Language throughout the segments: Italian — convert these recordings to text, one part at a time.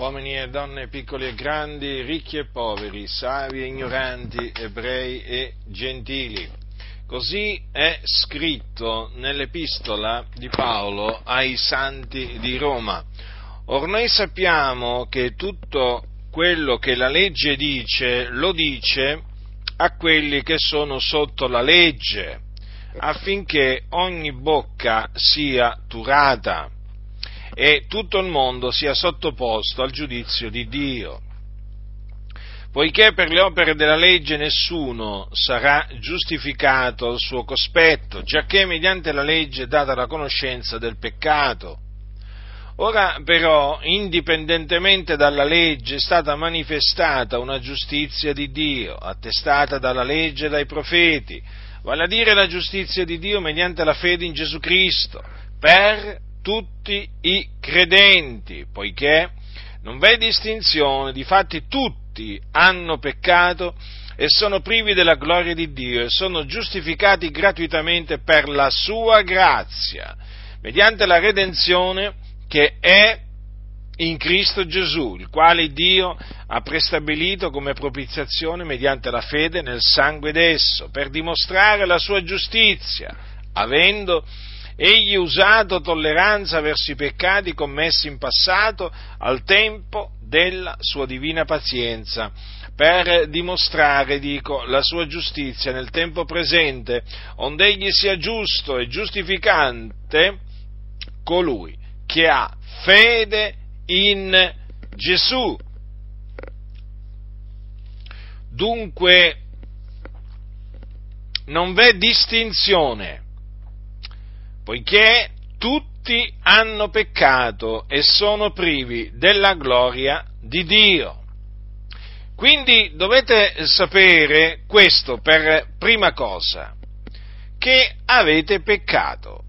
uomini e donne, piccoli e grandi, ricchi e poveri, savi e ignoranti, ebrei e gentili. Così è scritto nell'epistola di Paolo ai santi di Roma. Or noi sappiamo che tutto quello che la legge dice lo dice a quelli che sono sotto la legge, affinché ogni bocca sia turata e tutto il mondo sia sottoposto al giudizio di Dio. Poiché per le opere della legge nessuno sarà giustificato al suo cospetto, giacché mediante la legge è data la conoscenza del peccato. Ora però, indipendentemente dalla legge, è stata manifestata una giustizia di Dio, attestata dalla legge e dai profeti, vale a dire la giustizia di Dio mediante la fede in Gesù Cristo, per tutti i credenti, poiché non v'è distinzione, difatti tutti hanno peccato e sono privi della gloria di Dio e sono giustificati gratuitamente per la sua grazia, mediante la redenzione che è in Cristo Gesù, il quale Dio ha prestabilito come propiziazione mediante la fede nel sangue d'esso, per dimostrare la sua giustizia, avendo egli usato tolleranza verso i peccati commessi in passato al tempo della sua divina pazienza, per dimostrare, dico, la sua giustizia nel tempo presente, onde egli sia giusto e giustificante colui che ha fede in Gesù. Dunque non v'è distinzione poiché tutti hanno peccato e sono privi della gloria di Dio. Quindi dovete sapere questo per prima cosa, che avete peccato.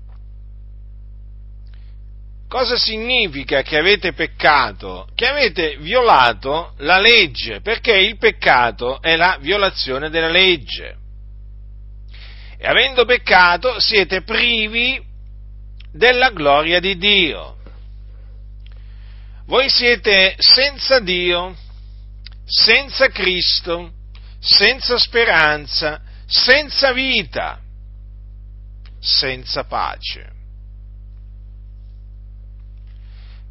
Cosa significa che avete peccato? Che avete violato la legge, perché il peccato è la violazione della legge. E avendo peccato siete privi della gloria di Dio. Voi siete senza Dio, senza Cristo, senza speranza, senza vita, senza pace.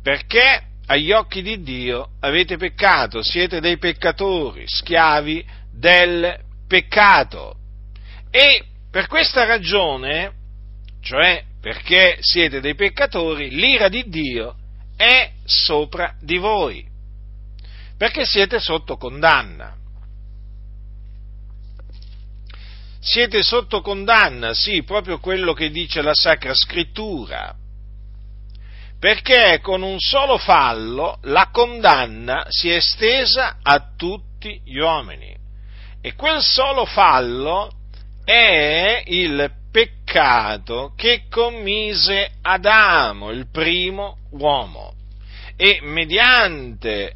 Perché agli occhi di Dio avete peccato, siete dei peccatori, schiavi del peccato. E per questa ragione, cioè perché siete dei peccatori, l'ira di Dio è sopra di voi, perché siete sotto condanna. Siete sotto condanna, sì, proprio quello che dice la Sacra Scrittura, perché con un solo fallo la condanna si è estesa a tutti gli uomini. E quel solo fallo è il peccato che commise Adamo, il primo uomo. E mediante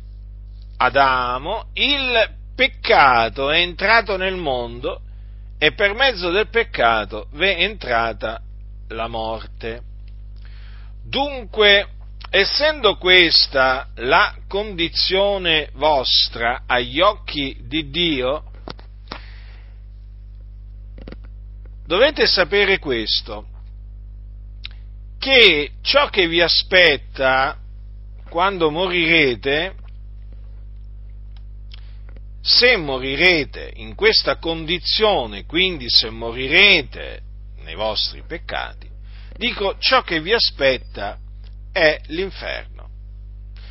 Adamo il peccato è entrato nel mondo e per mezzo del peccato v'è entrata la morte. Dunque, essendo questa la condizione vostra agli occhi di Dio, dovete sapere questo, che ciò che vi aspetta quando morirete, se morirete in questa condizione, quindi se morirete nei vostri peccati, dico ciò che vi aspetta è l'inferno.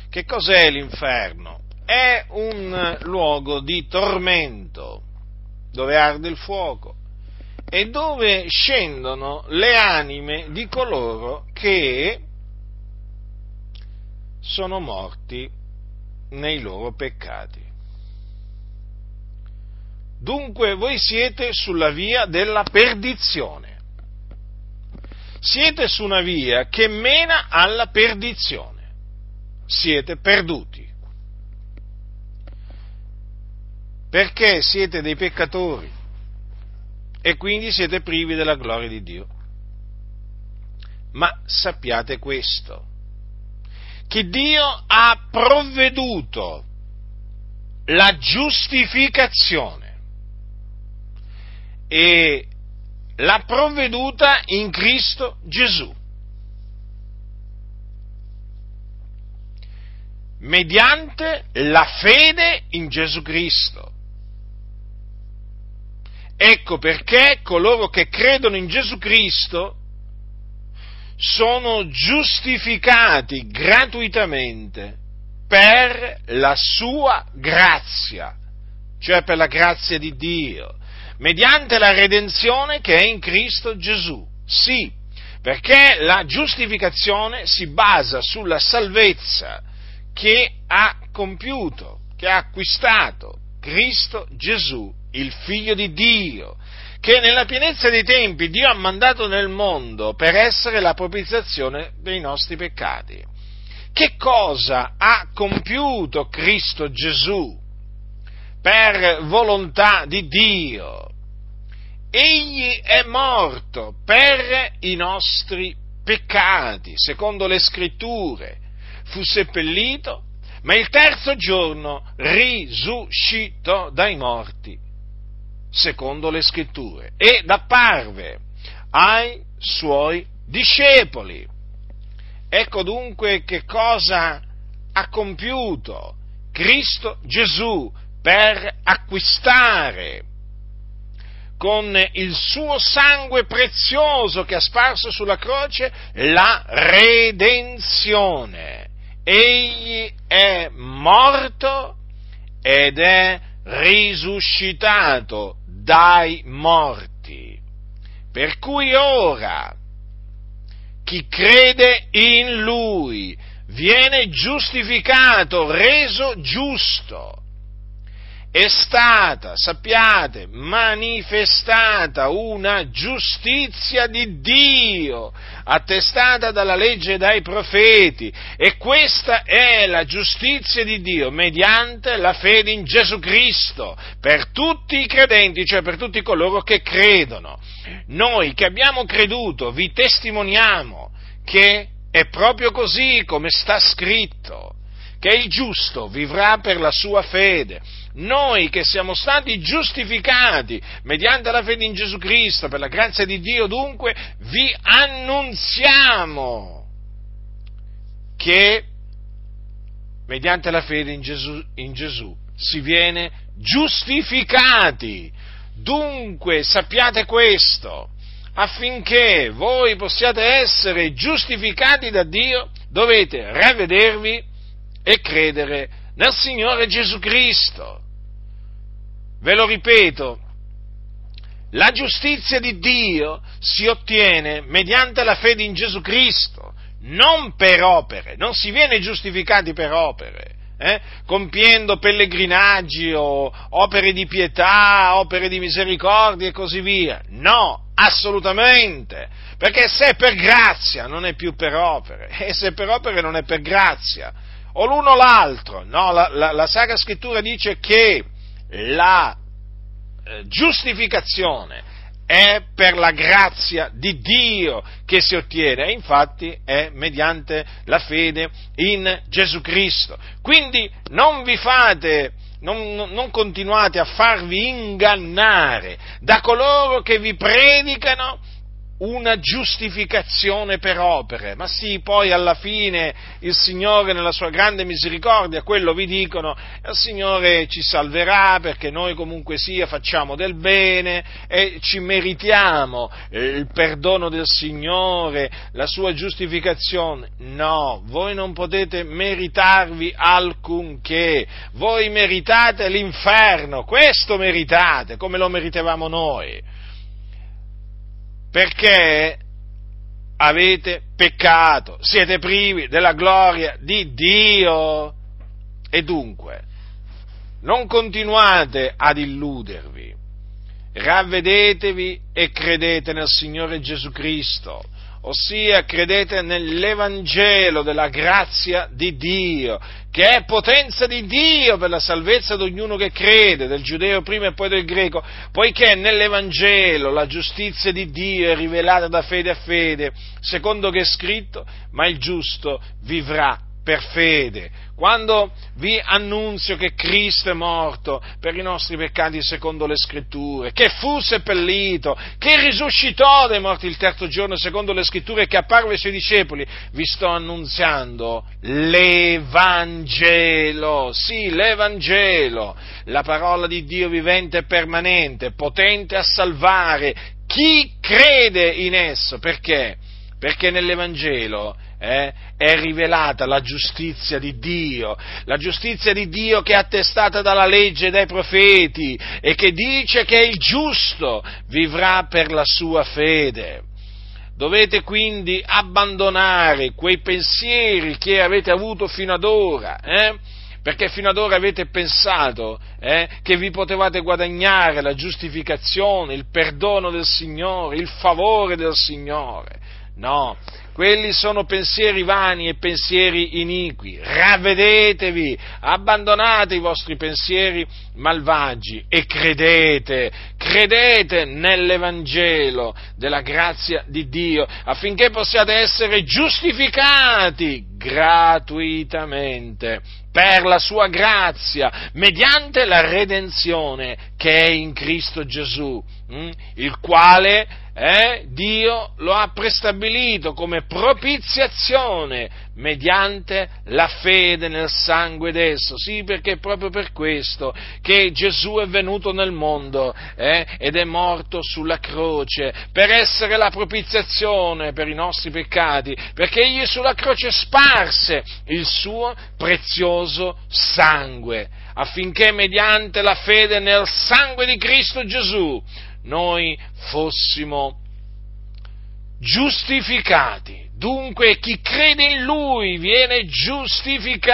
Che cos'è l'inferno? È un luogo di tormento dove arde il fuoco e dove scendono le anime di coloro che sono morti nei loro peccati. Dunque voi siete sulla via della perdizione. Siete su una via che mena alla perdizione. Siete perduti. Perché siete dei peccatori e quindi siete privi della gloria di Dio. Ma sappiate questo, che Dio ha provveduto la giustificazione e l'ha provveduta in Cristo Gesù. mediante la fede in Gesù Cristo. Ecco perché coloro che credono in Gesù Cristo sono giustificati gratuitamente per la sua grazia, cioè per la grazia di Dio, mediante la redenzione che è in Cristo Gesù. Sì, perché la giustificazione si basa sulla salvezza che ha compiuto, che ha acquistato Cristo Gesù, il Figlio di Dio, che nella pienezza dei tempi Dio ha mandato nel mondo per essere la propiziazione dei nostri peccati. Che cosa ha compiuto Cristo Gesù per volontà di Dio? Egli è morto per i nostri peccati, secondo le scritture, fu seppellito, ma il terzo giorno risuscitò dai morti, secondo le scritture, ed apparve ai suoi discepoli. Ecco dunque che cosa ha compiuto Cristo Gesù per acquistare con il suo sangue prezioso che ha sparso sulla croce la redenzione egli è morto ed è risuscitato dai morti. Per cui ora chi crede in lui viene giustificato, reso giusto è stata, sappiate, manifestata una giustizia di Dio, attestata dalla legge e dai profeti, e questa è la giustizia di Dio mediante la fede in Gesù Cristo, per tutti i credenti, cioè per tutti coloro che credono. Noi che abbiamo creduto vi testimoniamo che è proprio così come sta scritto, che il giusto vivrà per la sua fede noi che siamo stati giustificati mediante la fede in Gesù Cristo, per la grazia di Dio, dunque, vi annunziamo che mediante la fede in Gesù, in Gesù si viene giustificati. Dunque sappiate questo, affinché voi possiate essere giustificati da Dio, dovete ravvedervi e credere nel Signore Gesù Cristo. Ve lo ripeto, la giustizia di Dio si ottiene mediante la fede in Gesù Cristo, non per opere, non si viene giustificati per opere, eh? compiendo pellegrinaggi o opere di pietà, opere di misericordia e così via. No, assolutamente, perché se è per grazia non è più per opere, e se è per opere non è per grazia, o l'uno o l'altro. No, la, la, la Sacra Scrittura dice che la eh, giustificazione è per la grazia di Dio che si ottiene e infatti è mediante la fede in Gesù Cristo. Quindi non vi fate, non, non continuate a farvi ingannare da coloro che vi predicano una giustificazione per opere, ma sì, poi alla fine il Signore nella sua grande misericordia, quello vi dicono, il Signore ci salverà perché noi comunque sia facciamo del bene e ci meritiamo il perdono del Signore, la sua giustificazione. No, voi non potete meritarvi alcunché, voi meritate l'inferno, questo meritate, come lo meritevamo noi perché avete peccato, siete privi della gloria di Dio. E dunque, non continuate ad illudervi, ravvedetevi e credete nel Signore Gesù Cristo ossia credete nell'Evangelo della grazia di Dio, che è potenza di Dio per la salvezza di ognuno che crede, del giudeo prima e poi del greco, poiché nell'Evangelo la giustizia di Dio è rivelata da fede a fede, secondo che è scritto, ma il giusto vivrà per fede, quando vi annunzio che Cristo è morto per i nostri peccati secondo le scritture, che fu seppellito, che risuscitò dai morti il terzo giorno secondo le scritture e che apparve ai suoi discepoli, vi sto annunziando l'Evangelo, sì, l'Evangelo, la parola di Dio vivente e permanente, potente a salvare chi crede in esso, perché? Perché nell'Evangelo eh, è rivelata la giustizia di Dio, la giustizia di Dio che è attestata dalla legge e dai profeti e che dice che il giusto vivrà per la sua fede. Dovete quindi abbandonare quei pensieri che avete avuto fino ad ora, eh? perché fino ad ora avete pensato eh, che vi potevate guadagnare la giustificazione, il perdono del Signore, il favore del Signore. No, quelli sono pensieri vani e pensieri iniqui. Ravvedetevi, abbandonate i vostri pensieri malvagi e credete, credete nell'Evangelo della grazia di Dio affinché possiate essere giustificati gratuitamente per la sua grazia, mediante la redenzione che è in Cristo Gesù, hm? il quale eh, Dio lo ha prestabilito come propiziazione mediante la fede nel sangue d'esso. Sì, perché è proprio per questo che Gesù è venuto nel mondo eh, ed è morto sulla croce, per essere la propiziazione per i nostri peccati, perché egli sulla croce sparse il suo prezioso sangue, affinché mediante la fede nel sangue di Cristo Gesù noi fossimo giustificati. Dunque chi crede in Lui viene giustificato.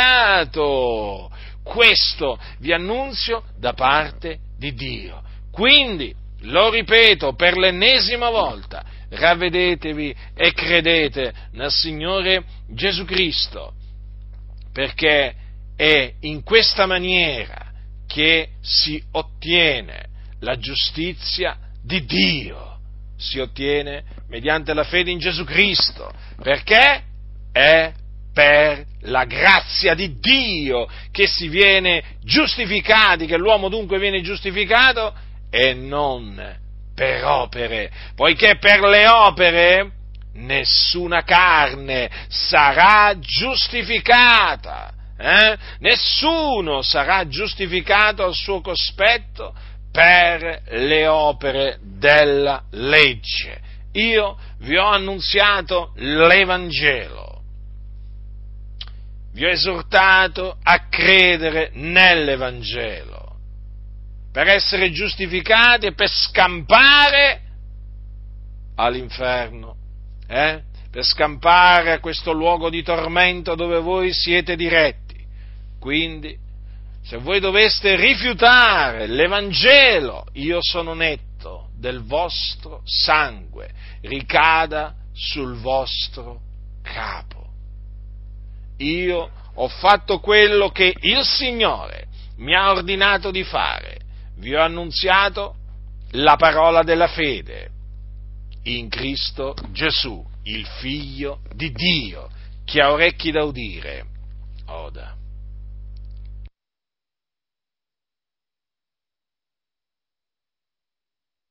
Questo vi annunzio da parte di Dio. Quindi, lo ripeto per l'ennesima volta, ravvedetevi e credete nel Signore Gesù Cristo, perché è in questa maniera che si ottiene la giustizia di Dio si ottiene mediante la fede in Gesù Cristo, perché è per la grazia di Dio che si viene giustificati, che l'uomo dunque viene giustificato e non per opere, poiché per le opere nessuna carne sarà giustificata, eh? nessuno sarà giustificato al suo cospetto per le opere della legge. Io vi ho annunziato l'Evangelo, vi ho esortato a credere nell'Evangelo, per essere giustificati e per scampare all'inferno, eh? per scampare a questo luogo di tormento dove voi siete diretti. Quindi se voi doveste rifiutare l'Evangelo, io sono netto del vostro sangue, ricada sul vostro capo. Io ho fatto quello che il Signore mi ha ordinato di fare, vi ho annunziato la parola della fede in Cristo Gesù, il Figlio di Dio. Chi ha orecchi da udire, oda.